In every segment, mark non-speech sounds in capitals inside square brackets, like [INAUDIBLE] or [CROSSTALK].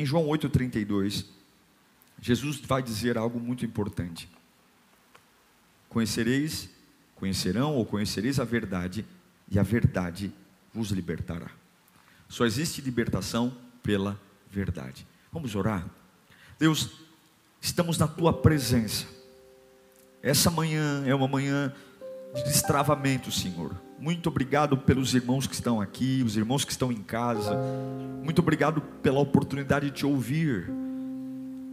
Em João 8,32, Jesus vai dizer algo muito importante. Conhecereis, conhecerão ou conhecereis a verdade, e a verdade vos libertará. Só existe libertação pela verdade. Vamos orar? Deus, estamos na tua presença. Essa manhã é uma manhã de destravamento, Senhor. Muito obrigado pelos irmãos que estão aqui, os irmãos que estão em casa. Muito obrigado pela oportunidade de te ouvir.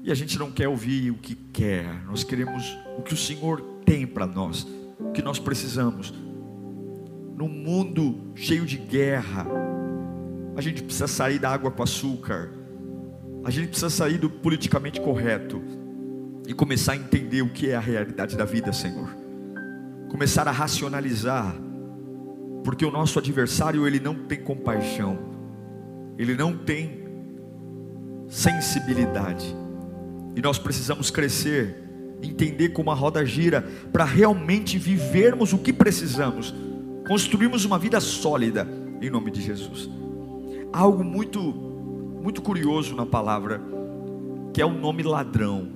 E a gente não quer ouvir o que quer, nós queremos o que o Senhor tem para nós, o que nós precisamos. Num mundo cheio de guerra, a gente precisa sair da água com açúcar, a gente precisa sair do politicamente correto e começar a entender o que é a realidade da vida, Senhor. Começar a racionalizar, porque o nosso adversário ele não tem compaixão, ele não tem sensibilidade, e nós precisamos crescer, entender como a roda gira, para realmente vivermos o que precisamos, construirmos uma vida sólida, em nome de Jesus. Algo muito, muito curioso na palavra, que é o nome ladrão.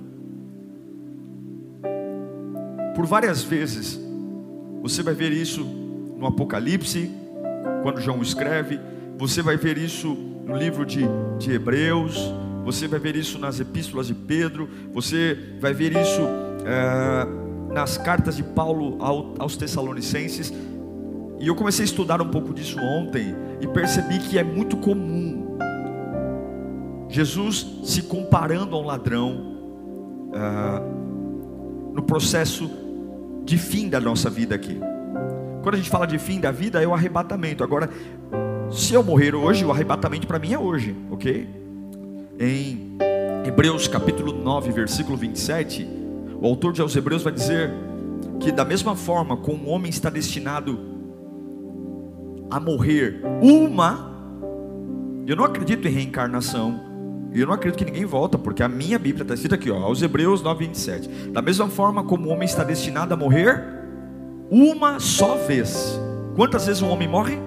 Por várias vezes, você vai ver isso no Apocalipse, quando João escreve, você vai ver isso no livro de, de Hebreus, você vai ver isso nas epístolas de Pedro, você vai ver isso é, nas cartas de Paulo aos Tessalonicenses. E eu comecei a estudar um pouco disso ontem e percebi que é muito comum Jesus se comparando a um ladrão uh, no processo de fim da nossa vida aqui. Quando a gente fala de fim da vida, é o arrebatamento. Agora, se eu morrer hoje, o arrebatamento para mim é hoje, ok? Em Hebreus capítulo 9, versículo 27, o autor de aos Hebreus vai dizer que da mesma forma como o homem está destinado a morrer uma. Eu não acredito em reencarnação. E eu não acredito que ninguém volta, porque a minha Bíblia está escrita aqui, ó, aos Hebreus 9, 27. Da mesma forma como o homem está destinado a morrer, uma só vez. Quantas vezes um homem morre?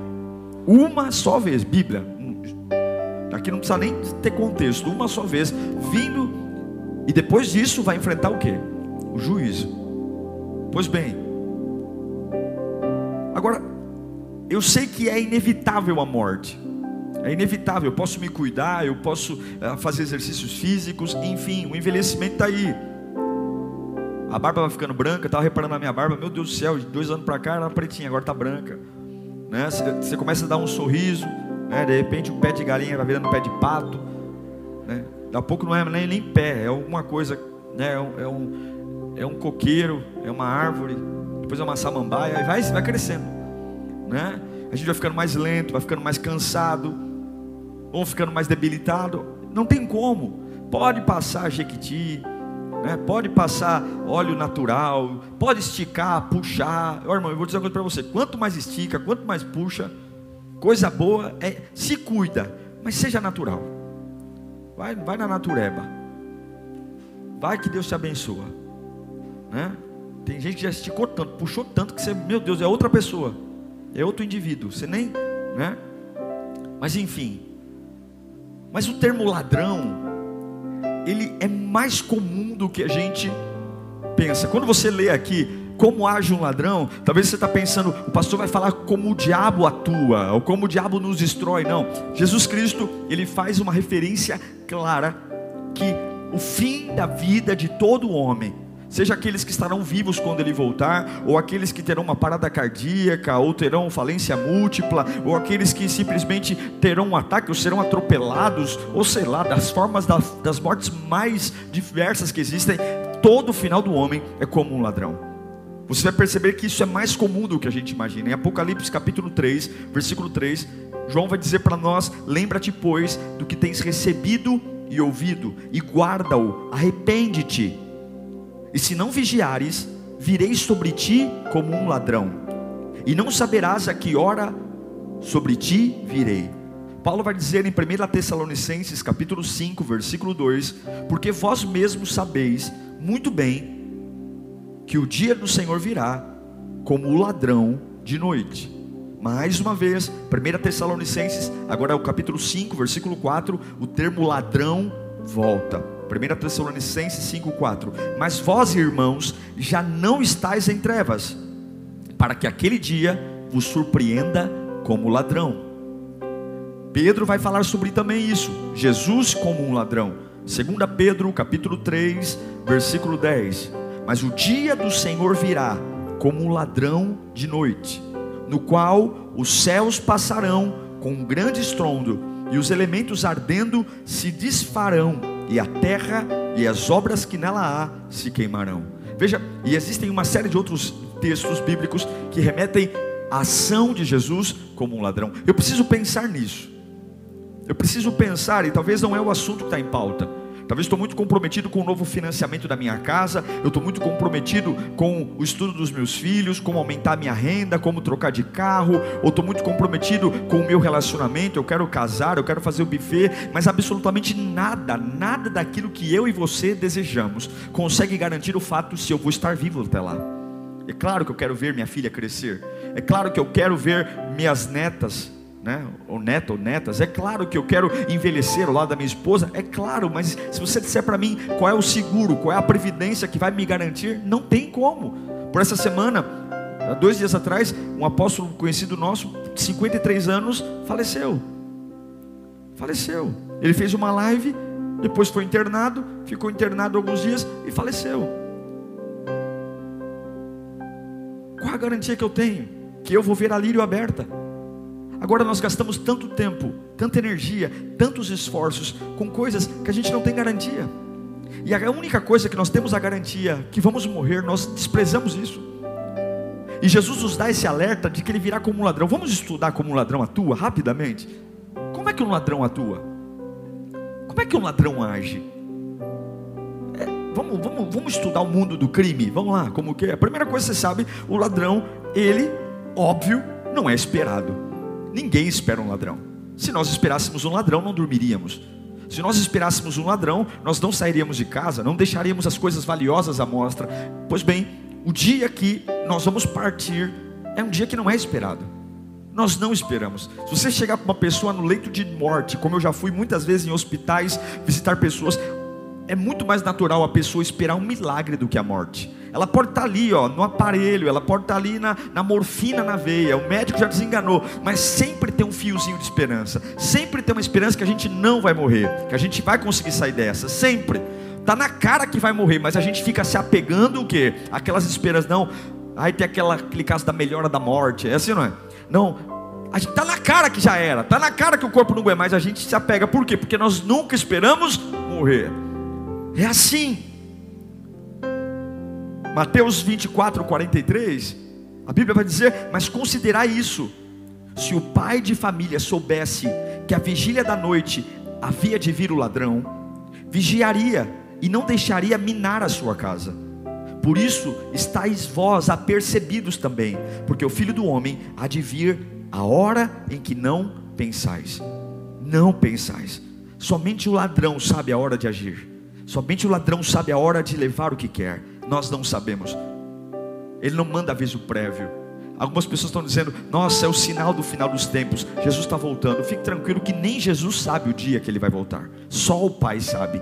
Uma só vez. Bíblia. Aqui não precisa nem ter contexto. Uma só vez. Vindo. E depois disso vai enfrentar o que? O juízo. Pois bem. Agora, eu sei que é inevitável a morte. É inevitável, eu posso me cuidar, eu posso uh, fazer exercícios físicos, enfim, o envelhecimento está aí. A barba vai ficando branca, estava reparando na minha barba, meu Deus do céu, de dois anos para cá era pretinha, agora está branca. Né? Você, começa a dar um sorriso, né? de repente o pé de galinha vai virando pé de pato. Né? Daqui a pouco não é nem, nem pé, é alguma coisa, né? é, um, é, um, é um coqueiro, é uma árvore, depois é uma samambaia, e vai, vai crescendo né? A gente vai ficando mais lento, vai ficando mais cansado, ou ficando mais debilitado. Não tem como. Pode passar jequiti, né? pode passar óleo natural, pode esticar, puxar. Ô, irmão, eu vou dizer uma coisa para você: quanto mais estica, quanto mais puxa, coisa boa é se cuida, mas seja natural. Vai, vai na natureba. Vai que Deus te abençoa. Né? Tem gente que já esticou tanto, puxou tanto que você, meu Deus, é outra pessoa é outro indivíduo, você nem, né? Mas enfim. Mas o termo ladrão, ele é mais comum do que a gente pensa. Quando você lê aqui como age um ladrão, talvez você está pensando, o pastor vai falar como o diabo atua, ou como o diabo nos destrói. Não, Jesus Cristo, ele faz uma referência clara que o fim da vida de todo homem seja aqueles que estarão vivos quando ele voltar, ou aqueles que terão uma parada cardíaca, ou terão falência múltipla, ou aqueles que simplesmente terão um ataque, ou serão atropelados, ou sei lá, das formas das, das mortes mais diversas que existem, todo o final do homem é como um ladrão. Você vai perceber que isso é mais comum do que a gente imagina. Em Apocalipse capítulo 3, versículo 3, João vai dizer para nós: Lembra-te, pois, do que tens recebido e ouvido, e guarda-o, arrepende-te. E se não vigiares, virei sobre ti como um ladrão, e não saberás a que hora sobre ti virei. Paulo vai dizer em 1 Tessalonicenses capítulo 5, versículo 2: Porque vós mesmos sabeis muito bem que o dia do Senhor virá como o ladrão de noite. Mais uma vez, 1 Tessalonicenses, agora é o capítulo 5, versículo 4, o termo ladrão volta. 1 Tessalonicenses 5, 4. Mas vós, irmãos, já não estáis em trevas, para que aquele dia vos surpreenda como ladrão. Pedro vai falar sobre também isso. Jesus como um ladrão. 2 Pedro, capítulo 3, versículo 10. Mas o dia do Senhor virá como um ladrão de noite, no qual os céus passarão com um grande estrondo, e os elementos ardendo se desfarão, e a terra e as obras que nela há se queimarão. Veja, e existem uma série de outros textos bíblicos que remetem à ação de Jesus como um ladrão. Eu preciso pensar nisso. Eu preciso pensar, e talvez não é o assunto que está em pauta Talvez estou muito comprometido com o novo financiamento da minha casa, eu estou muito comprometido com o estudo dos meus filhos, como aumentar minha renda, como trocar de carro, ou estou muito comprometido com o meu relacionamento, eu quero casar, eu quero fazer o buffet, mas absolutamente nada, nada daquilo que eu e você desejamos consegue garantir o fato se eu vou estar vivo até lá. É claro que eu quero ver minha filha crescer, é claro que eu quero ver minhas netas né? ou neto ou netas, é claro que eu quero envelhecer ao lado da minha esposa, é claro, mas se você disser para mim qual é o seguro, qual é a previdência que vai me garantir, não tem como. Por essa semana, dois dias atrás, um apóstolo conhecido nosso, 53 anos, faleceu. Faleceu. Ele fez uma live, depois foi internado, ficou internado alguns dias e faleceu. Qual a garantia que eu tenho? Que eu vou ver a lírio aberta. Agora nós gastamos tanto tempo, tanta energia, tantos esforços com coisas que a gente não tem garantia. E a única coisa que nós temos a garantia que vamos morrer, nós desprezamos isso. E Jesus nos dá esse alerta de que ele virá como um ladrão. Vamos estudar como um ladrão atua rapidamente. Como é que um ladrão atua? Como é que um ladrão age? É, vamos, vamos, vamos estudar o mundo do crime. Vamos lá, como que é? A primeira coisa que você sabe, o ladrão, ele, óbvio, não é esperado. Ninguém espera um ladrão. Se nós esperássemos um ladrão, não dormiríamos. Se nós esperássemos um ladrão, nós não sairíamos de casa, não deixaríamos as coisas valiosas à mostra. Pois bem, o dia que nós vamos partir é um dia que não é esperado. Nós não esperamos. Se você chegar para uma pessoa no leito de morte, como eu já fui muitas vezes em hospitais visitar pessoas, é muito mais natural a pessoa esperar um milagre do que a morte. Ela pode estar ali, ó, no aparelho, ela pode estar ali na, na morfina na veia. O médico já desenganou, mas sempre tem um fiozinho de esperança. Sempre tem uma esperança que a gente não vai morrer, que a gente vai conseguir sair dessa. Sempre. Tá na cara que vai morrer, mas a gente fica se apegando o quê? Aquelas esperanças não. Aí tem aquela, aquele caso da melhora da morte. É assim, não é? Não, a gente está na cara que já era, está na cara que o corpo não aguenta mais, a gente se apega, por quê? Porque nós nunca esperamos morrer. É assim. Mateus 24, 43, a Bíblia vai dizer: Mas considerai isso, se o pai de família soubesse que a vigília da noite havia de vir o ladrão, vigiaria e não deixaria minar a sua casa. Por isso estáis vós apercebidos também, porque o filho do homem há de vir a hora em que não pensais. Não pensais. Somente o ladrão sabe a hora de agir. Somente o ladrão sabe a hora de levar o que quer. Nós não sabemos. Ele não manda aviso prévio. Algumas pessoas estão dizendo: Nossa, é o sinal do final dos tempos. Jesus está voltando. Fique tranquilo que nem Jesus sabe o dia que ele vai voltar. Só o Pai sabe.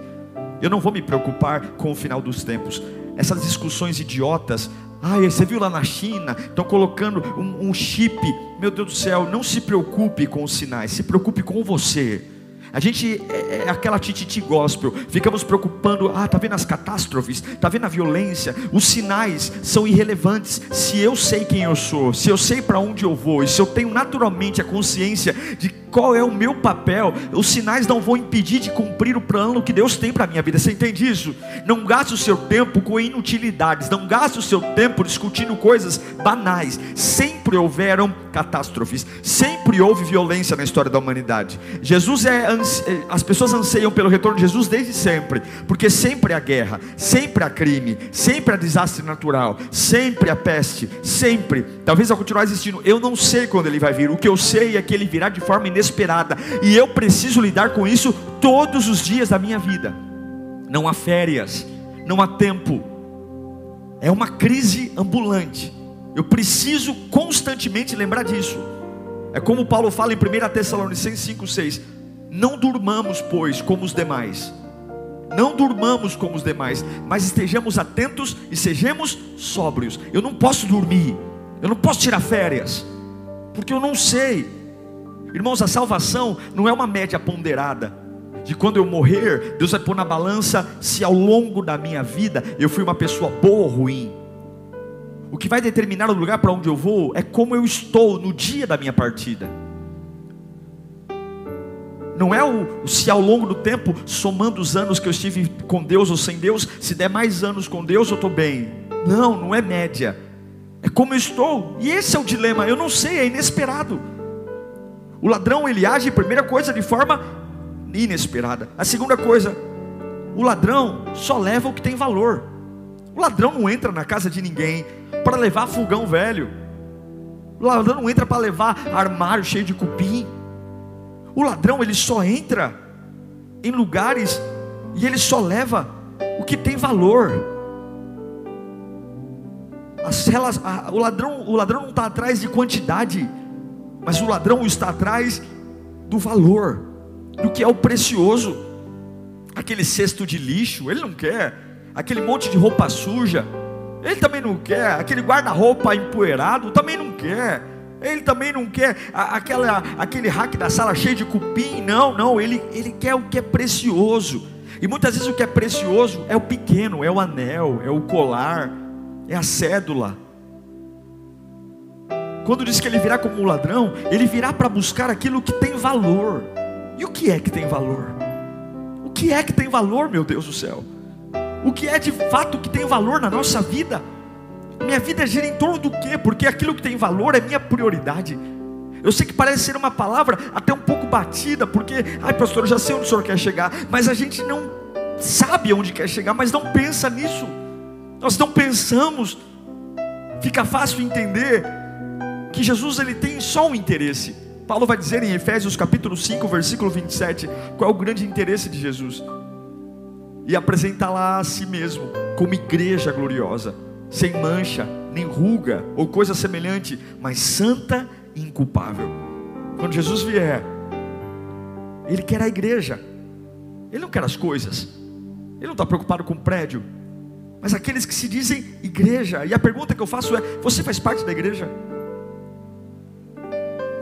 Eu não vou me preocupar com o final dos tempos. Essas discussões idiotas. Ai, você viu lá na China? Estão colocando um, um chip. Meu Deus do céu, não se preocupe com os sinais. Se preocupe com você. A gente é, é aquela tititi gospel, ficamos preocupando, ah, tá vendo as catástrofes, tá vendo a violência, os sinais são irrelevantes. Se eu sei quem eu sou, se eu sei para onde eu vou, e se eu tenho naturalmente a consciência de qual é o meu papel. Os sinais não vão impedir de cumprir o plano que Deus tem para a minha vida. Você entende isso? Não gaste o seu tempo com inutilidades, não gaste o seu tempo discutindo coisas banais. Sempre houveram catástrofes, sempre houve violência na história da humanidade. Jesus é as pessoas anseiam pelo retorno de Jesus desde sempre, porque sempre há guerra, sempre há crime, sempre há desastre natural, sempre há peste, sempre. Talvez ao continuar existindo, eu não sei quando ele vai vir. O que eu sei é que ele virá de forma inesperada e eu preciso lidar com isso todos os dias da minha vida. Não há férias, não há tempo. É uma crise ambulante. Eu preciso constantemente lembrar disso. É como Paulo fala em 1 Tessalonicenses 5,6: Não durmamos, pois, como os demais. Não durmamos como os demais, mas estejamos atentos e sejamos sóbrios. Eu não posso dormir, eu não posso tirar férias, porque eu não sei. Irmãos, a salvação não é uma média ponderada. De quando eu morrer, Deus vai pôr na balança se ao longo da minha vida eu fui uma pessoa boa ou ruim. O que vai determinar o lugar para onde eu vou é como eu estou no dia da minha partida. Não é o se ao longo do tempo, somando os anos que eu estive com Deus ou sem Deus, se der mais anos com Deus eu estou bem. Não, não é média. É como eu estou. E esse é o dilema. Eu não sei, é inesperado. O ladrão ele age, primeira coisa, de forma inesperada. A segunda coisa, o ladrão só leva o que tem valor. O ladrão não entra na casa de ninguém para levar fogão velho. O ladrão não entra para levar armário cheio de cupim. O ladrão ele só entra em lugares e ele só leva o que tem valor. As, a, o ladrão, o ladrão não está atrás de quantidade, mas o ladrão está atrás do valor, do que é o precioso. Aquele cesto de lixo, ele não quer. Aquele monte de roupa suja, ele também não quer. Aquele guarda-roupa empoeirado, também não quer. Ele também não quer aquela, aquele rack da sala cheio de cupim. Não, não. Ele, ele quer o que é precioso. E muitas vezes o que é precioso é o pequeno, é o anel, é o colar, é a cédula. Quando diz que ele virá como um ladrão, ele virá para buscar aquilo que tem valor. E o que é que tem valor? O que é que tem valor, meu Deus do céu? O que é de fato que tem valor na nossa vida? Minha vida gira em torno do quê? Porque aquilo que tem valor é minha prioridade. Eu sei que parece ser uma palavra até um pouco batida, porque, ai pastor, eu já sei onde o senhor quer chegar, mas a gente não sabe onde quer chegar, mas não pensa nisso. Nós não pensamos. Fica fácil entender que Jesus ele tem só um interesse. Paulo vai dizer em Efésios capítulo 5, versículo 27, qual é o grande interesse de Jesus? E apresenta lá a si mesmo como igreja gloriosa sem mancha, nem ruga ou coisa semelhante, mas santa e inculpável. Quando Jesus vier, Ele quer a igreja, Ele não quer as coisas, Ele não está preocupado com o prédio, mas aqueles que se dizem igreja, e a pergunta que eu faço é: você faz parte da igreja?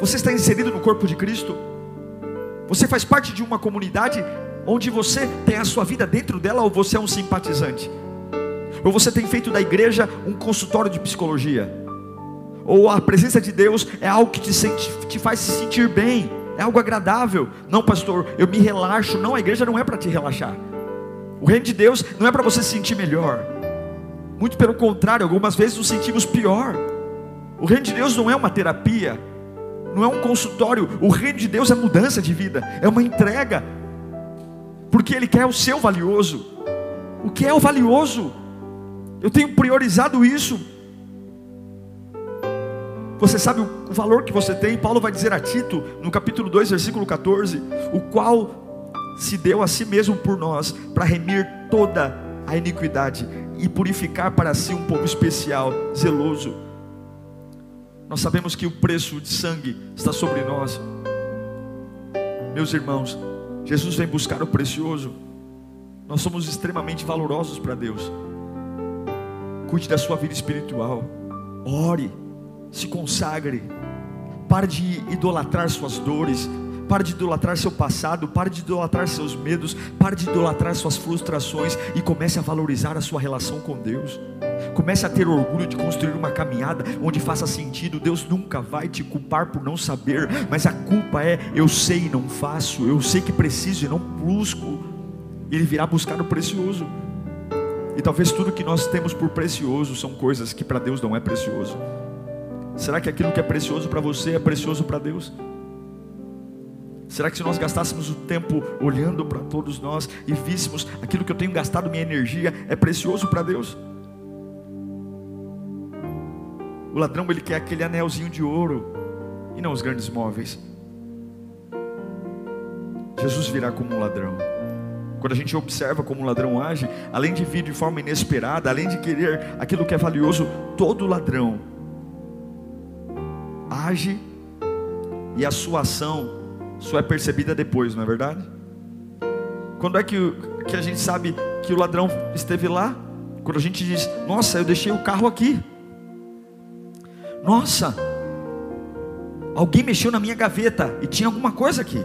Você está inserido no corpo de Cristo? Você faz parte de uma comunidade onde você tem a sua vida dentro dela ou você é um simpatizante? Ou você tem feito da igreja um consultório de psicologia? Ou a presença de Deus é algo que te, sente, te faz se sentir bem, é algo agradável? Não, pastor, eu me relaxo. Não, a igreja não é para te relaxar. O reino de Deus não é para você se sentir melhor. Muito pelo contrário, algumas vezes nos sentimos pior. O reino de Deus não é uma terapia, não é um consultório. O reino de Deus é mudança de vida, é uma entrega, porque Ele quer o seu valioso. O que é o valioso? Eu tenho priorizado isso. Você sabe o valor que você tem? Paulo vai dizer a Tito, no capítulo 2, versículo 14: o qual se deu a si mesmo por nós, para remir toda a iniquidade e purificar para si um povo especial, zeloso. Nós sabemos que o preço de sangue está sobre nós. Meus irmãos, Jesus vem buscar o precioso. Nós somos extremamente valorosos para Deus. Cuide da sua vida espiritual. Ore, se consagre. Pare de idolatrar suas dores. Pare de idolatrar seu passado, pare de idolatrar seus medos, pare de idolatrar suas frustrações e comece a valorizar a sua relação com Deus. Comece a ter orgulho de construir uma caminhada onde faça sentido. Deus nunca vai te culpar por não saber, mas a culpa é eu sei e não faço, eu sei que preciso e não busco. Ele virá buscar o precioso. E talvez tudo que nós temos por precioso são coisas que para Deus não é precioso. Será que aquilo que é precioso para você é precioso para Deus? Será que se nós gastássemos o tempo olhando para todos nós e víssemos aquilo que eu tenho gastado minha energia é precioso para Deus? O ladrão ele quer aquele anelzinho de ouro e não os grandes móveis. Jesus virá como um ladrão. Quando a gente observa como um ladrão age, além de vir de forma inesperada, além de querer aquilo que é valioso, todo ladrão age e a sua ação só é percebida depois, não é verdade? Quando é que, que a gente sabe que o ladrão esteve lá? Quando a gente diz, nossa, eu deixei o carro aqui. Nossa, alguém mexeu na minha gaveta e tinha alguma coisa aqui.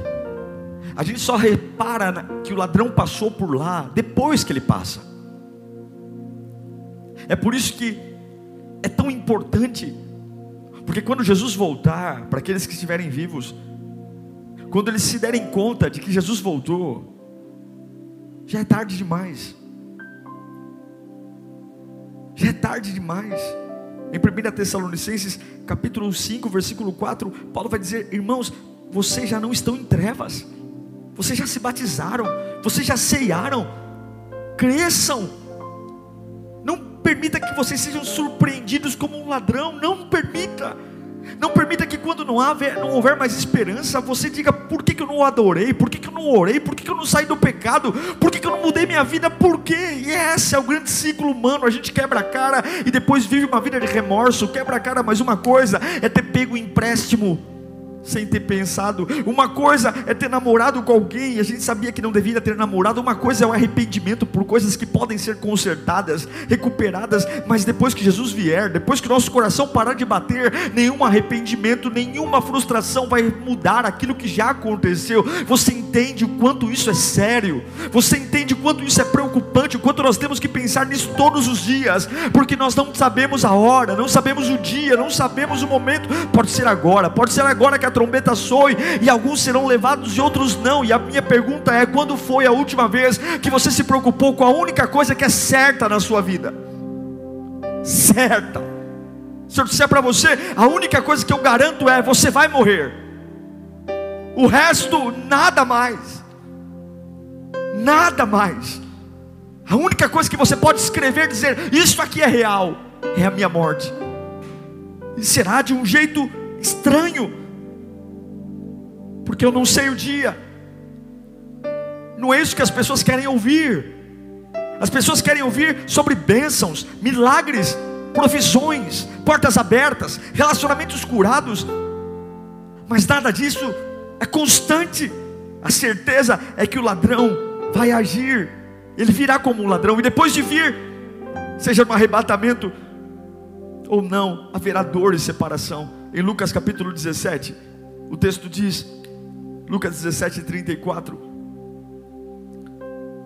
A gente só repara que o ladrão passou por lá depois que ele passa. É por isso que é tão importante, porque quando Jesus voltar, para aqueles que estiverem vivos, quando eles se derem conta de que Jesus voltou, já é tarde demais. Já é tarde demais. Em 1 Tessalonicenses, capítulo 5, versículo 4, Paulo vai dizer: Irmãos, vocês já não estão em trevas, vocês já se batizaram, vocês já ceiaram, cresçam. Não permita que vocês sejam surpreendidos como um ladrão, não permita. Não permita que quando não, não houver mais esperança, você diga: por que, que eu não adorei? Por que, que eu não orei? Por que, que eu não saí do pecado? Por que, que eu não mudei minha vida? Por quê? E esse é o grande ciclo humano. A gente quebra a cara e depois vive uma vida de remorso. Quebra a cara, mas uma coisa é ter pego empréstimo sem ter pensado. Uma coisa é ter namorado com alguém a gente sabia que não deveria ter namorado. Uma coisa é o arrependimento por coisas que podem ser consertadas, recuperadas, mas depois que Jesus vier, depois que nosso coração parar de bater, nenhum arrependimento, nenhuma frustração vai mudar aquilo que já aconteceu. Você entende o quanto isso é sério? Você entende quanto isso é preocupante? O quanto nós temos que pensar nisso todos os dias, porque nós não sabemos a hora, não sabemos o dia, não sabemos o momento. Pode ser agora, pode ser agora que a trombeta soe, e alguns serão levados e outros não. E a minha pergunta é: quando foi a última vez que você se preocupou com a única coisa que é certa na sua vida? Certa. Se eu disser para você, a única coisa que eu garanto é: você vai morrer. O resto, nada mais. Nada mais. A única coisa que você pode escrever, dizer, isso aqui é real, é a minha morte. E será de um jeito estranho, porque eu não sei o dia. Não é isso que as pessoas querem ouvir. As pessoas querem ouvir sobre bênçãos, milagres, provisões, portas abertas, relacionamentos curados. Mas nada disso é constante. A certeza é que o ladrão vai agir. Ele virá como um ladrão e depois de vir, seja no arrebatamento ou não, haverá dor e separação. Em Lucas capítulo 17, o texto diz: Lucas 17, 34.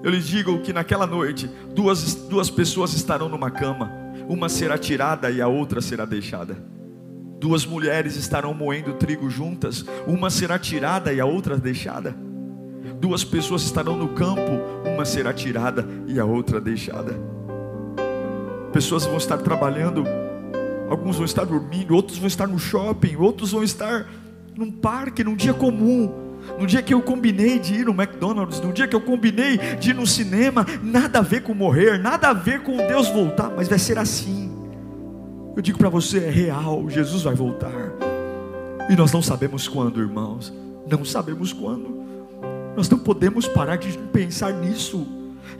Eu lhes digo que naquela noite, duas, duas pessoas estarão numa cama, uma será tirada e a outra será deixada. Duas mulheres estarão moendo trigo juntas, uma será tirada e a outra deixada. Duas pessoas estarão no campo, uma será tirada e a outra deixada. Pessoas vão estar trabalhando, alguns vão estar dormindo, outros vão estar no shopping, outros vão estar num parque, num dia comum no dia que eu combinei de ir no McDonald's, no dia que eu combinei de ir no cinema, nada a ver com morrer, nada a ver com Deus voltar, mas vai ser assim. Eu digo para você, é real, Jesus vai voltar. E nós não sabemos quando, irmãos. Não sabemos quando. Nós não podemos parar de pensar nisso.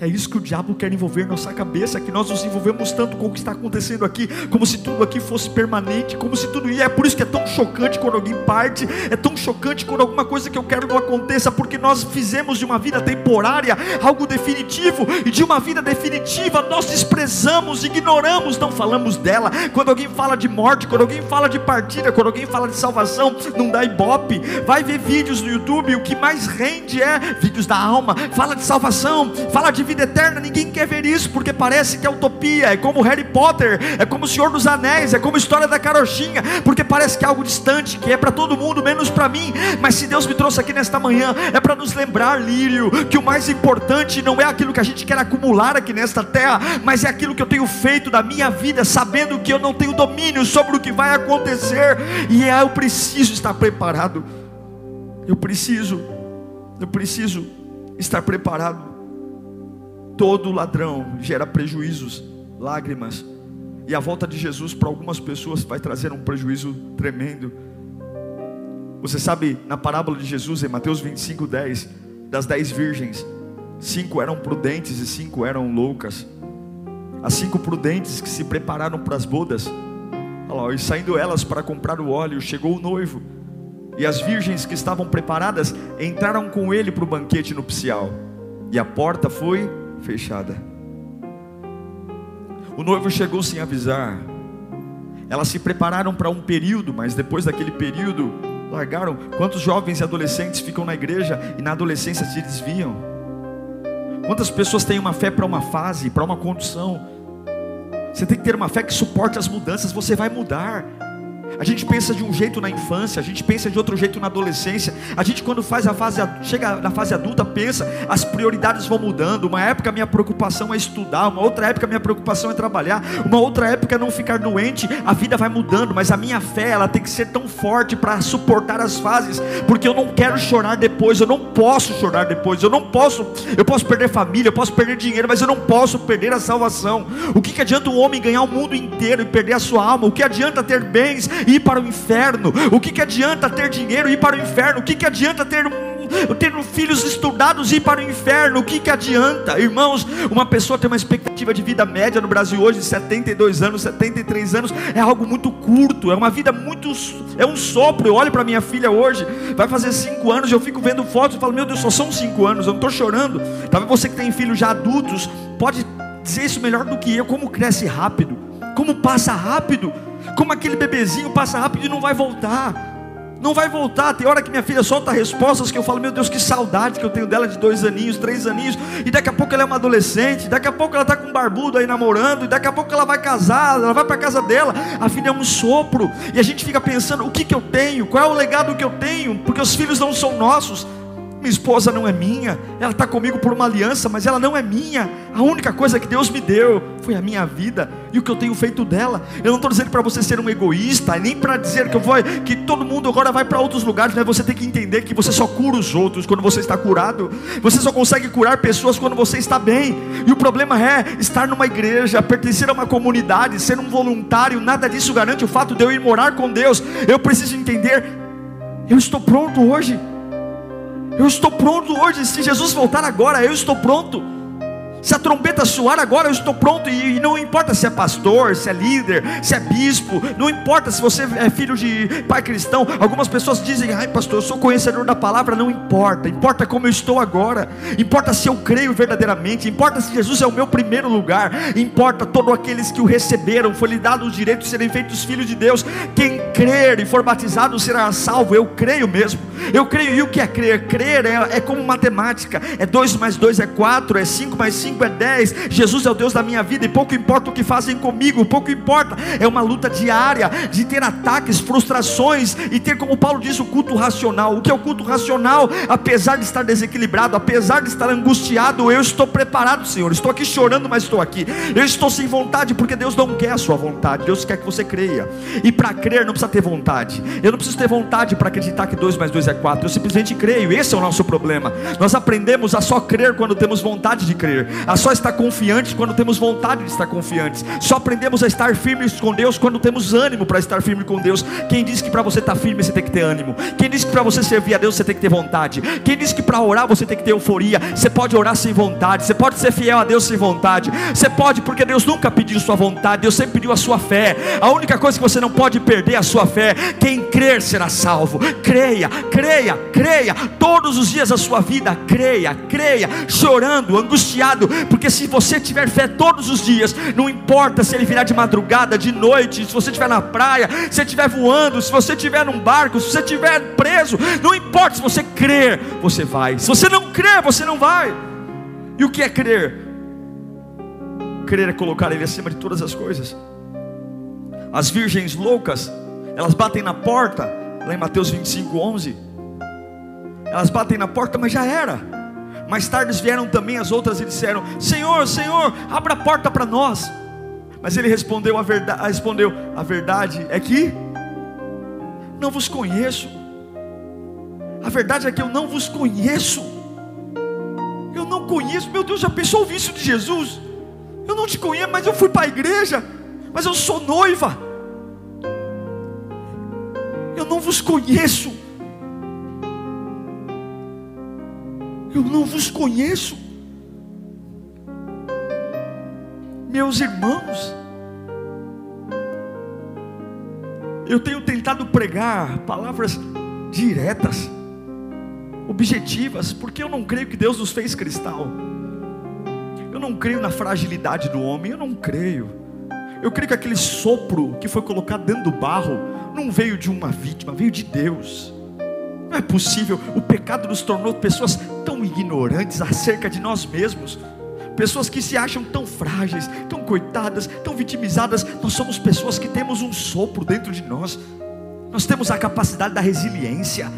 É isso que o diabo quer envolver nossa cabeça, que nós nos envolvemos tanto com o que está acontecendo aqui, como se tudo aqui fosse permanente, como se tudo ia. É por isso que é tão chocante quando alguém parte, é tão chocante quando alguma coisa que eu quero não aconteça, porque nós fizemos de uma vida temporária algo definitivo, e de uma vida definitiva nós desprezamos, ignoramos, não falamos dela. Quando alguém fala de morte, quando alguém fala de partida, quando alguém fala de salvação, não dá ibope. Vai ver vídeos no YouTube, o que mais rende é vídeos da alma, fala de salvação, fala de vida eterna. Ninguém quer ver isso porque parece que é utopia, é como Harry Potter, é como o Senhor dos Anéis, é como a história da carochinha, porque parece que é algo distante, que é para todo mundo, menos para mim. Mas se Deus me trouxe aqui nesta manhã, é para nos lembrar, Lírio, que o mais importante não é aquilo que a gente quer acumular aqui nesta terra, mas é aquilo que eu tenho feito da minha vida, sabendo que eu não tenho domínio sobre o que vai acontecer, e é, eu preciso estar preparado. Eu preciso, eu preciso estar preparado. Todo ladrão gera prejuízos, lágrimas, e a volta de Jesus para algumas pessoas vai trazer um prejuízo tremendo. Você sabe, na parábola de Jesus, em Mateus 25, 10, das dez virgens, cinco eram prudentes e cinco eram loucas. As cinco prudentes que se prepararam para as bodas, lá, e saindo elas para comprar o óleo, chegou o noivo. E as virgens que estavam preparadas entraram com ele para o banquete nupcial. E a porta foi fechada. O noivo chegou sem avisar. Elas se prepararam para um período, mas depois daquele período, largaram. Quantos jovens e adolescentes ficam na igreja e na adolescência se desviam? Quantas pessoas têm uma fé para uma fase, para uma condição? Você tem que ter uma fé que suporte as mudanças, você vai mudar. A gente pensa de um jeito na infância, a gente pensa de outro jeito na adolescência. A gente quando faz a fase chega na fase adulta pensa, as prioridades vão mudando. Uma época minha preocupação é estudar, uma outra época minha preocupação é trabalhar, uma outra época é não ficar doente. A vida vai mudando, mas a minha fé ela tem que ser tão forte para suportar as fases, porque eu não quero chorar depois, eu não posso chorar depois, eu não posso, eu posso perder família, eu posso perder dinheiro, mas eu não posso perder a salvação. O que, que adianta um homem ganhar o mundo inteiro e perder a sua alma? O que adianta ter bens ir para o inferno? O que, que adianta ter dinheiro e ir para o inferno? O que, que adianta ter ter filhos estudados e ir para o inferno, o que, que adianta? Irmãos, uma pessoa tem uma expectativa de vida média no Brasil hoje de 72 anos, 73 anos, é algo muito curto, é uma vida muito, é um sopro. Eu olho para minha filha hoje, vai fazer 5 anos, eu fico vendo fotos e falo, meu Deus, só são 5 anos, eu não estou chorando. Talvez você que tem filhos já adultos, pode dizer isso melhor do que eu, como cresce rápido, como passa rápido como aquele bebezinho passa rápido e não vai voltar. Não vai voltar. Tem hora que minha filha solta respostas que eu falo, meu Deus, que saudade que eu tenho dela de dois aninhos, três aninhos. E daqui a pouco ela é uma adolescente. Daqui a pouco ela está com um barbudo aí namorando. E daqui a pouco ela vai casar, ela vai para casa dela. A filha é um sopro. E a gente fica pensando, o que, que eu tenho? Qual é o legado que eu tenho? Porque os filhos não são nossos. Minha esposa não é minha, ela está comigo por uma aliança, mas ela não é minha. A única coisa que Deus me deu foi a minha vida e o que eu tenho feito dela. Eu não estou dizendo para você ser um egoísta, nem para dizer que eu vou, que todo mundo agora vai para outros lugares, mas você tem que entender que você só cura os outros quando você está curado. Você só consegue curar pessoas quando você está bem. E o problema é estar numa igreja, pertencer a uma comunidade, ser um voluntário. Nada disso garante o fato de eu ir morar com Deus. Eu preciso entender. Eu estou pronto hoje. Eu estou pronto hoje. Se Jesus voltar agora, eu estou pronto. Se a trombeta soar agora, eu estou pronto. E, não importa se é pastor, se é líder, se é bispo, não importa se você é filho de pai cristão. Algumas pessoas dizem, ai pastor, eu sou conhecedor da palavra. Não importa, importa como eu estou agora, importa se eu creio verdadeiramente, importa se Jesus é o meu primeiro lugar, importa todos aqueles que o receberam, foi lhe dado o direito de serem feitos filhos de Deus. Quem crer e for batizado será salvo. Eu creio mesmo, eu creio. E o que é crer? Crer é, é como matemática: é 2 mais 2 é 4, é 5 mais 5 5 é 10. Jesus é o Deus da minha vida e pouco importa o que fazem comigo, pouco importa. É uma luta diária de ter ataques, frustrações e ter, como Paulo diz, o culto racional. O que é o culto racional? Apesar de estar desequilibrado, apesar de estar angustiado, eu estou preparado, Senhor. Estou aqui chorando, mas estou aqui. Eu estou sem vontade porque Deus não quer a sua vontade. Deus quer que você creia. E para crer não precisa ter vontade. Eu não preciso ter vontade para acreditar que 2 mais 2 é 4. Eu simplesmente creio. Esse é o nosso problema. Nós aprendemos a só crer quando temos vontade de crer. A só estar confiantes quando temos vontade de estar confiantes. Só aprendemos a estar firmes com Deus quando temos ânimo para estar firme com Deus. Quem disse que para você estar firme você tem que ter ânimo? Quem disse que para você servir a Deus você tem que ter vontade? Quem disse que para orar você tem que ter euforia? Você pode orar sem vontade, você pode ser fiel a Deus sem vontade. Você pode porque Deus nunca pediu sua vontade, Deus sempre pediu a sua fé. A única coisa que você não pode perder é a sua fé. Quem crer será salvo. Creia, creia, creia. Todos os dias da sua vida, creia, creia, chorando, angustiado, porque se você tiver fé todos os dias, não importa se ele virar de madrugada, de noite, se você estiver na praia, se você estiver voando, se você estiver num barco, se você estiver preso, não importa se você crer, você vai. Se você não crer, você não vai. E o que é crer? Crer é colocar ele acima de todas as coisas. As virgens loucas, elas batem na porta, lá em Mateus 25, 11. Elas batem na porta, mas já era. Mais tarde vieram também as outras e disseram: Senhor, Senhor, abra a porta para nós. Mas ele respondeu a verdade, respondeu: A verdade é que não vos conheço. A verdade é que eu não vos conheço. Eu não conheço. Meu Deus, já pensou ouvir isso de Jesus? Eu não te conheço, mas eu fui para a igreja. Mas eu sou noiva. Eu não vos conheço. Eu não vos conheço. Meus irmãos, eu tenho tentado pregar palavras diretas, objetivas, porque eu não creio que Deus nos fez cristal. Eu não creio na fragilidade do homem, eu não creio. Eu creio que aquele sopro que foi colocado dentro do barro não veio de uma vítima, veio de Deus. Não é possível, o pecado nos tornou pessoas tão ignorantes acerca de nós mesmos, pessoas que se acham tão frágeis, tão coitadas, tão vitimizadas. Nós somos pessoas que temos um sopro dentro de nós, nós temos a capacidade da resiliência,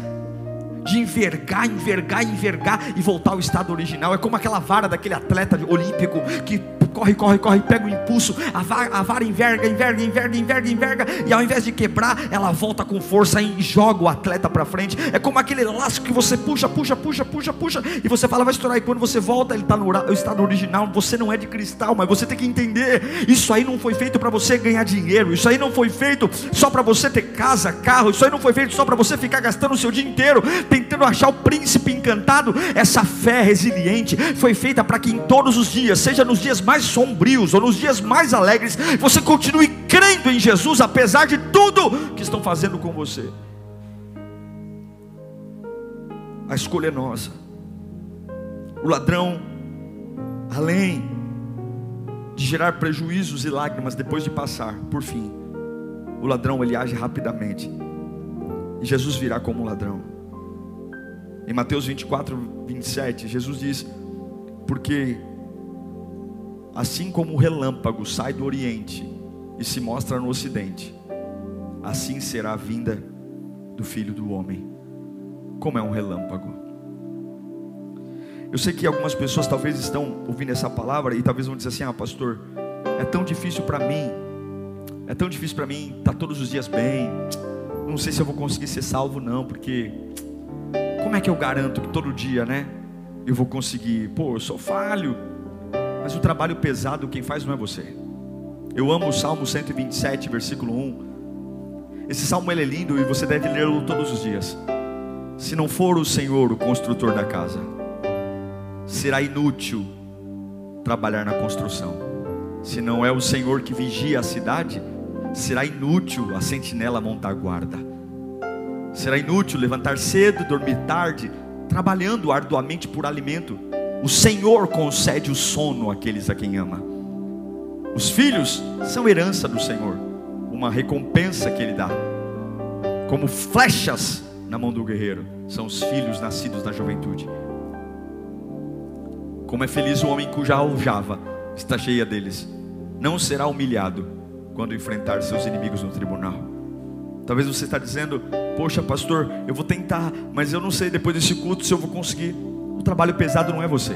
de envergar, envergar, envergar e voltar ao estado original. É como aquela vara daquele atleta olímpico que corre, corre, corre, pega o impulso, a vara, a vara enverga, enverga, enverga, enverga, enverga, e ao invés de quebrar, ela volta com força e joga o atleta para frente. É como aquele laço que você puxa, puxa, puxa, puxa, puxa, e você fala, vai estourar, e quando você volta, ele está no estado original. Você não é de cristal, mas você tem que entender: isso aí não foi feito para você ganhar dinheiro, isso aí não foi feito só para você ter casa, carro, isso aí não foi feito só para você ficar gastando o seu dia inteiro tentando achar o príncipe encantado. Essa fé resiliente foi feita para que em todos os dias, seja nos dias mais sombrios ou nos dias mais alegres, você continue crendo em Jesus, apesar de tudo que estão fazendo com você. A escolha é nossa. O ladrão, além de gerar prejuízos e lágrimas depois de passar, por fim, o ladrão ele age rapidamente. E Jesus virá como um ladrão. Em Mateus 24, 27, Jesus diz: Porque Assim como o relâmpago sai do oriente e se mostra no ocidente, assim será a vinda do filho do homem. Como é um relâmpago. Eu sei que algumas pessoas talvez estão ouvindo essa palavra e talvez vão dizer assim: "Ah, pastor, é tão difícil para mim. É tão difícil para mim estar tá todos os dias bem. Não sei se eu vou conseguir ser salvo não, porque como é que eu garanto que todo dia, né, eu vou conseguir? Pô, eu sou falho. Mas o trabalho pesado quem faz não é você. Eu amo o Salmo 127, versículo 1. Esse salmo é lindo e você deve lê-lo todos os dias. Se não for o Senhor o construtor da casa, será inútil trabalhar na construção. Se não é o Senhor que vigia a cidade, será inútil a sentinela montar guarda. Será inútil levantar cedo, dormir tarde, trabalhando arduamente por alimento o Senhor concede o sono àqueles a quem ama. Os filhos são herança do Senhor, uma recompensa que Ele dá. Como flechas na mão do guerreiro, são os filhos nascidos na juventude. Como é feliz o homem cuja aljava está cheia deles. Não será humilhado quando enfrentar seus inimigos no tribunal. Talvez você está dizendo, poxa pastor, eu vou tentar, mas eu não sei depois desse culto se eu vou conseguir. O trabalho pesado não é você.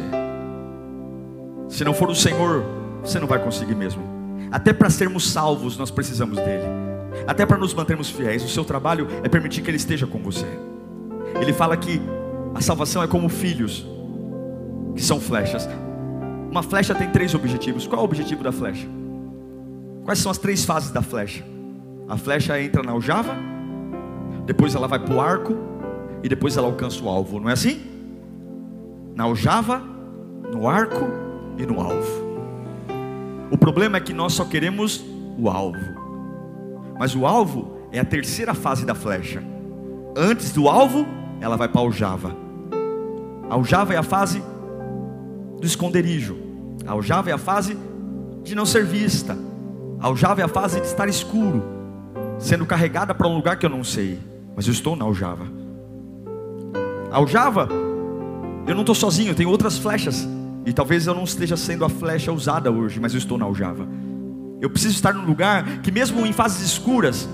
Se não for o Senhor, você não vai conseguir mesmo. Até para sermos salvos, nós precisamos dele. Até para nos mantermos fiéis, o seu trabalho é permitir que ele esteja com você. Ele fala que a salvação é como filhos, que são flechas. Uma flecha tem três objetivos. Qual é o objetivo da flecha? Quais são as três fases da flecha? A flecha entra na aljava, depois ela vai para o arco e depois ela alcança o alvo, não é assim? Na aljava, no arco e no alvo. O problema é que nós só queremos o alvo, mas o alvo é a terceira fase da flecha. Antes do alvo, ela vai para a aljava. A aljava é a fase do esconderijo. A aljava é a fase de não ser vista. A aljava é a fase de estar escuro, sendo carregada para um lugar que eu não sei, mas eu estou na aljava. A aljava, eu não estou sozinho, tem outras flechas, e talvez eu não esteja sendo a flecha usada hoje, mas eu estou na aljava. Eu preciso estar num lugar que, mesmo em fases escuras,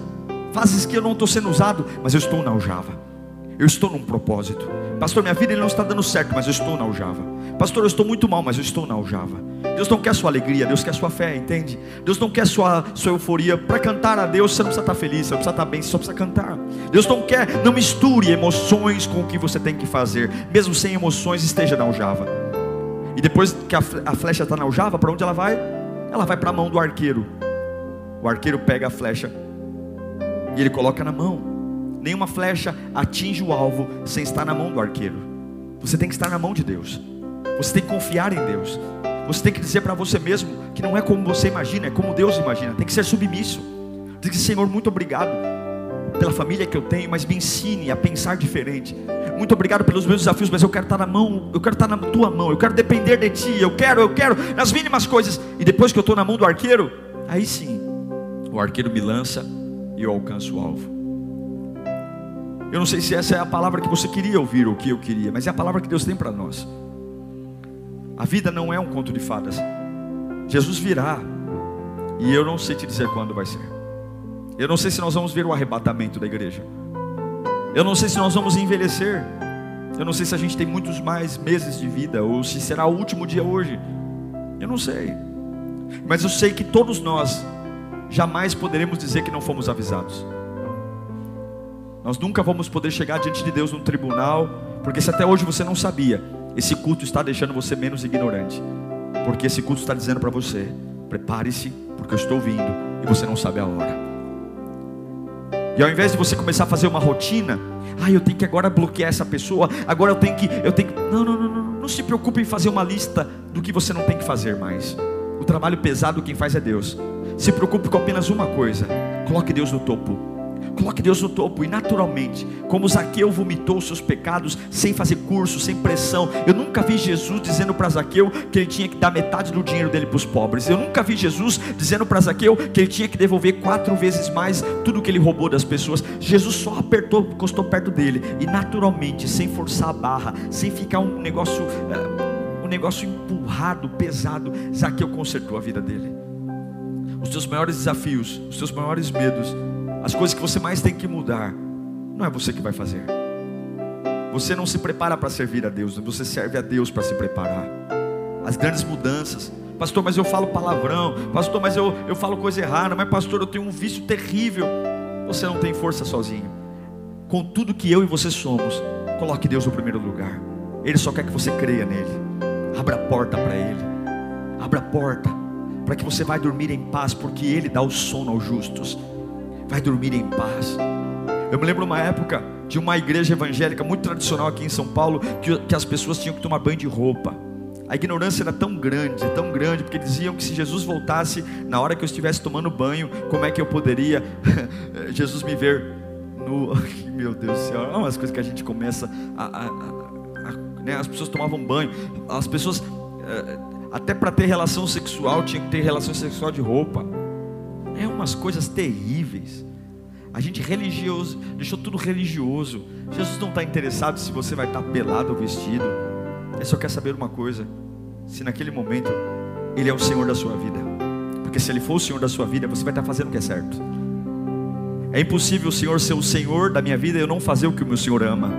fases que eu não estou sendo usado, mas eu estou na aljava. Eu estou num propósito. Pastor, minha vida não está dando certo, mas eu estou na aljava. Pastor, eu estou muito mal, mas eu estou na aljava. Deus não quer sua alegria, Deus quer sua fé, entende? Deus não quer sua, sua euforia. Para cantar a Deus, você não precisa estar feliz, você não precisa estar bem, você só precisa cantar. Deus não quer, não misture emoções com o que você tem que fazer. Mesmo sem emoções, esteja na aljava. E depois que a flecha está na aljava, para onde ela vai? Ela vai para a mão do arqueiro. O arqueiro pega a flecha e ele coloca na mão nenhuma flecha atinge o alvo sem estar na mão do arqueiro. Você tem que estar na mão de Deus. Você tem que confiar em Deus. Você tem que dizer para você mesmo que não é como você imagina, é como Deus imagina. Tem que ser submisso. Tem que Senhor, muito obrigado pela família que eu tenho, mas me ensine a pensar diferente. Muito obrigado pelos meus desafios, mas eu quero estar na mão, eu quero estar na tua mão, eu quero depender de ti, eu quero, eu quero, nas mínimas coisas. E depois que eu estou na mão do arqueiro, aí sim, o arqueiro me lança e eu alcanço o alvo. Eu não sei se essa é a palavra que você queria ouvir ou que eu queria, mas é a palavra que Deus tem para nós. A vida não é um conto de fadas. Jesus virá, e eu não sei te dizer quando vai ser. Eu não sei se nós vamos ver o arrebatamento da igreja. Eu não sei se nós vamos envelhecer. Eu não sei se a gente tem muitos mais meses de vida ou se será o último dia hoje. Eu não sei. Mas eu sei que todos nós jamais poderemos dizer que não fomos avisados. Nós nunca vamos poder chegar diante de Deus num tribunal, porque se até hoje você não sabia, esse culto está deixando você menos ignorante. Porque esse culto está dizendo para você: prepare-se, porque eu estou vindo e você não sabe a hora. E ao invés de você começar a fazer uma rotina, ah, eu tenho que agora bloquear essa pessoa, agora eu tenho que, eu tenho que. Não, não, não, não, não se preocupe em fazer uma lista do que você não tem que fazer mais. O trabalho pesado quem faz é Deus. Se preocupe com apenas uma coisa: coloque Deus no topo. Coloque Deus no topo e naturalmente, como Zaqueu vomitou os seus pecados sem fazer curso, sem pressão. Eu nunca vi Jesus dizendo para Zaqueu que ele tinha que dar metade do dinheiro dele para os pobres. Eu nunca vi Jesus dizendo para Zaqueu que ele tinha que devolver quatro vezes mais tudo que ele roubou das pessoas. Jesus só apertou, encostou perto dele e naturalmente, sem forçar a barra, sem ficar um negócio, uh, um negócio empurrado, pesado, Zaqueu consertou a vida dele. Os seus maiores desafios, os seus maiores medos as coisas que você mais tem que mudar, não é você que vai fazer. Você não se prepara para servir a Deus, você serve a Deus para se preparar. As grandes mudanças, pastor, mas eu falo palavrão, pastor, mas eu, eu falo coisa errada, mas pastor, eu tenho um vício terrível. Você não tem força sozinho. Com tudo que eu e você somos, coloque Deus no primeiro lugar. Ele só quer que você creia nele. Abra a porta para Ele. Abra a porta para que você vai dormir em paz, porque Ele dá o sono aos justos vai dormir em paz. Eu me lembro uma época de uma igreja evangélica muito tradicional aqui em São Paulo, que, que as pessoas tinham que tomar banho de roupa. A ignorância era tão grande, tão grande, porque diziam que se Jesus voltasse na hora que eu estivesse tomando banho, como é que eu poderia [LAUGHS] Jesus me ver no. [LAUGHS] Meu Deus do céu, é umas coisas que a gente começa a. a, a, a né? As pessoas tomavam banho, as pessoas, eh, até para ter relação sexual, tinham que ter relação sexual de roupa. É umas coisas terríveis. A gente religioso, deixou tudo religioso. Jesus não está interessado se você vai estar pelado ou vestido. Ele só quer saber uma coisa: se naquele momento Ele é o Senhor da sua vida. Porque se Ele for o Senhor da sua vida, você vai estar fazendo o que é certo. É impossível o Senhor ser o Senhor da minha vida e eu não fazer o que o meu Senhor ama,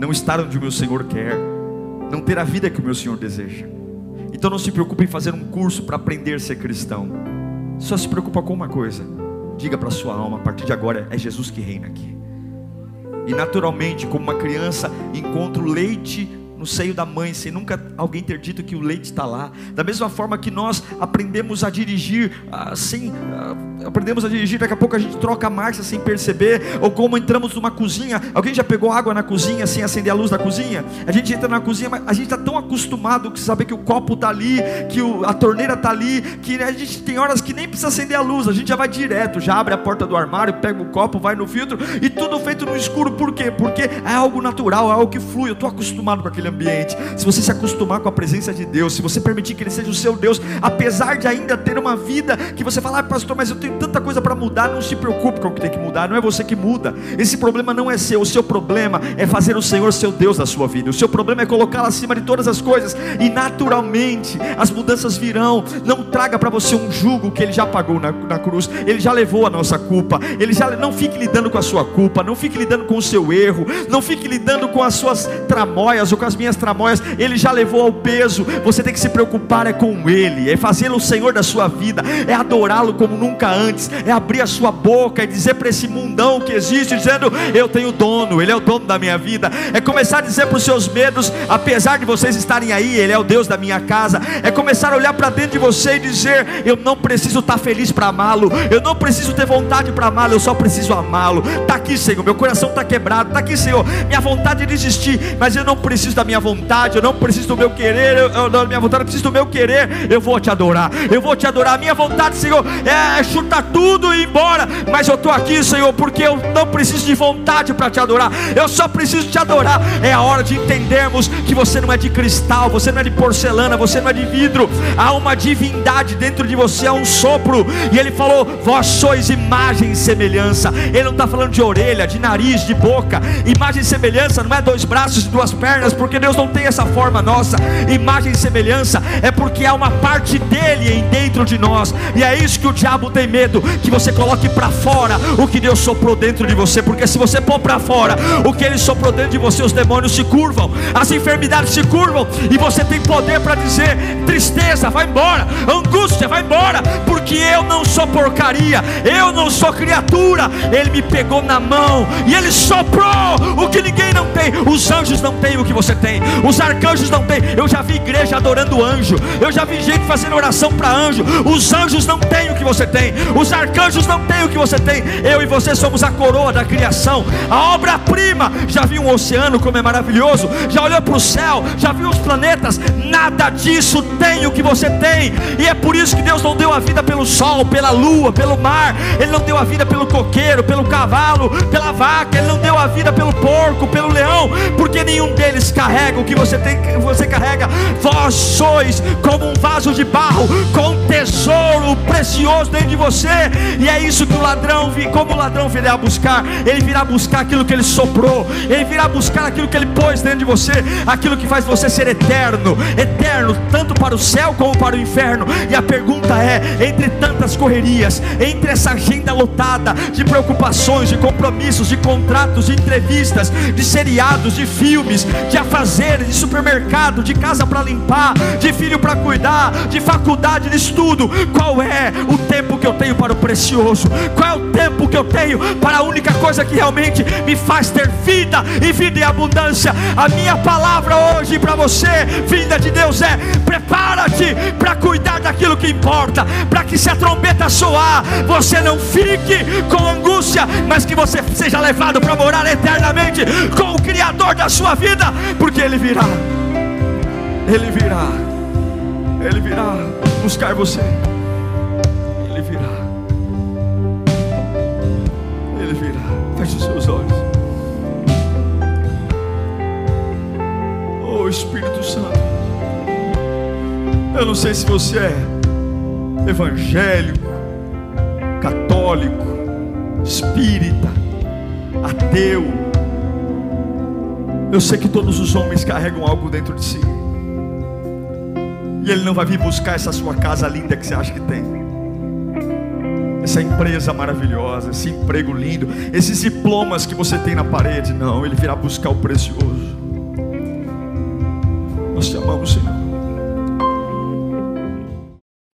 não estar onde o meu Senhor quer, não ter a vida que o meu Senhor deseja. Então não se preocupe em fazer um curso para aprender a ser cristão. Só se preocupa com uma coisa. Diga para sua alma, a partir de agora é Jesus que reina aqui. E naturalmente, como uma criança encontra o leite no seio da mãe, sem nunca alguém ter dito que o leite está lá. Da mesma forma que nós aprendemos a dirigir, assim, aprendemos a dirigir, daqui a pouco a gente troca a marcha sem perceber, ou como entramos numa cozinha, alguém já pegou água na cozinha sem acender a luz da cozinha? A gente entra na cozinha, mas a gente está tão acostumado com saber que o copo está ali, que o, a torneira está ali, que a gente tem horas que nem precisa acender a luz, a gente já vai direto, já abre a porta do armário, pega o copo, vai no filtro e tudo feito no escuro. Por quê? Porque é algo natural, é algo que flui. Eu estou acostumado com aquele ambiente. Se você se acostumar com a presença de Deus, se você permitir que Ele seja o seu Deus, apesar de ainda ter uma vida que você fala, ah, pastor, mas eu tenho tanta coisa para mudar, não se preocupe com o que tem que mudar, não é você que muda. Esse problema não é seu, o seu problema é fazer o Senhor seu Deus da sua vida. O seu problema é colocá-lo acima de todas as coisas, e naturalmente as mudanças virão. Não traga para você um jugo que Ele já pagou na, na cruz, Ele já levou a nossa culpa. Ele já não fique lidando com a sua culpa, não fique lidando com o seu erro, não fique lidando com as suas tramóias ou com as minhas tramóias, Ele já levou ao peso. Você tem que se preocupar é com Ele, é fazê-lo o Senhor da sua vida, é adorá-lo como nunca antes, é abrir a sua boca e dizer para esse mundão que existe, dizendo: Eu tenho dono, Ele é o dono da minha vida. É começar a dizer para os seus medos, apesar de vocês estarem aí, Ele é o Deus da minha casa. É começar a olhar para dentro de você e dizer: Eu não preciso estar feliz para amá-lo, eu não preciso ter vontade para amá-lo, eu só preciso amá-lo. Está aqui, Senhor, meu coração está quebrado, está aqui, Senhor, minha vontade de desistir, mas eu não preciso da minha vontade, eu não preciso do meu querer, eu, eu da minha vontade, eu preciso do meu querer. Eu vou te adorar, eu vou te adorar. A minha vontade, Senhor, é chutar tudo e ir embora, mas eu estou aqui, Senhor, porque eu não preciso de vontade para te adorar, eu só preciso te adorar. É a hora de entendermos que você não é de cristal, você não é de porcelana, você não é de vidro, há uma divindade dentro de você, há um sopro, e Ele falou: Vós sois imagem e semelhança. Ele não está falando de orelha, de nariz, de boca, imagem e semelhança não é dois braços e duas pernas, porque Deus não tem essa forma nossa. Imagem e semelhança é porque há uma parte dele em dentro de nós, e é isso que o diabo tem medo, que você coloque para fora o que Deus soprou dentro de você, porque se você pôr para fora o que ele soprou dentro de você, os demônios se curvam, as enfermidades se curvam, e você tem poder para dizer: tristeza, vai embora, angústia, vai embora, porque eu não sou porcaria, eu não sou criatura, ele me pegou na mão e ele soprou o que ninguém não tem. Os anjos não têm o que você tem. Os arcanjos não têm. Eu já vi igreja adorando anjo. Eu já vi gente fazendo oração para anjo. Os anjos não têm o que você tem. Os arcanjos não têm o que você tem. Eu e você somos a coroa da criação, a obra-prima. Já vi um oceano como é maravilhoso. Já olhou para o céu. Já viu os planetas. Nada disso tem o que você tem. E é por isso que Deus não deu a vida pelo sol, pela lua, pelo mar. Ele não deu a vida pelo coqueiro, pelo cavalo, pela vaca. Ele não deu a vida pelo porco, pelo leão, porque nenhum deles carrega o que você tem, você carrega. Vós sois como um vaso de barro com tesouro precioso dentro de você. E é isso que o ladrão, como o ladrão virá buscar, ele virá buscar aquilo que ele soprou, ele virá buscar aquilo que ele pôs dentro de você, aquilo que faz você ser eterno, eterno tanto para o céu como para o inferno. E a pergunta é: entre tantas correrias, entre essa agenda lotada de preocupações, de compromissos, de contratos, de entrevistas, de seriados, de filmes, de de supermercado, de casa para limpar, de filho para cuidar, de faculdade, de estudo. Qual é o tempo que eu tenho para o precioso? Qual é o tempo que eu tenho para a única coisa que realmente me faz ter vida e vida em abundância? A minha palavra hoje para você, vinda de Deus, é: prepara-te para cuidar daquilo que importa, para que se a trombeta soar, você não fique com angústia, mas que você seja levado para morar eternamente com o Criador da sua vida, porque Ele virá, Ele virá, Ele virá buscar você, Ele virá, Ele virá. Feche os seus olhos. Oh Espírito Santo, eu não sei se você é evangélico, católico, espírita, ateu. Eu sei que todos os homens carregam algo dentro de si. E Ele não vai vir buscar essa sua casa linda que você acha que tem. Essa empresa maravilhosa, esse emprego lindo, esses diplomas que você tem na parede. Não, Ele virá buscar o precioso. Nós te amamos, Senhor.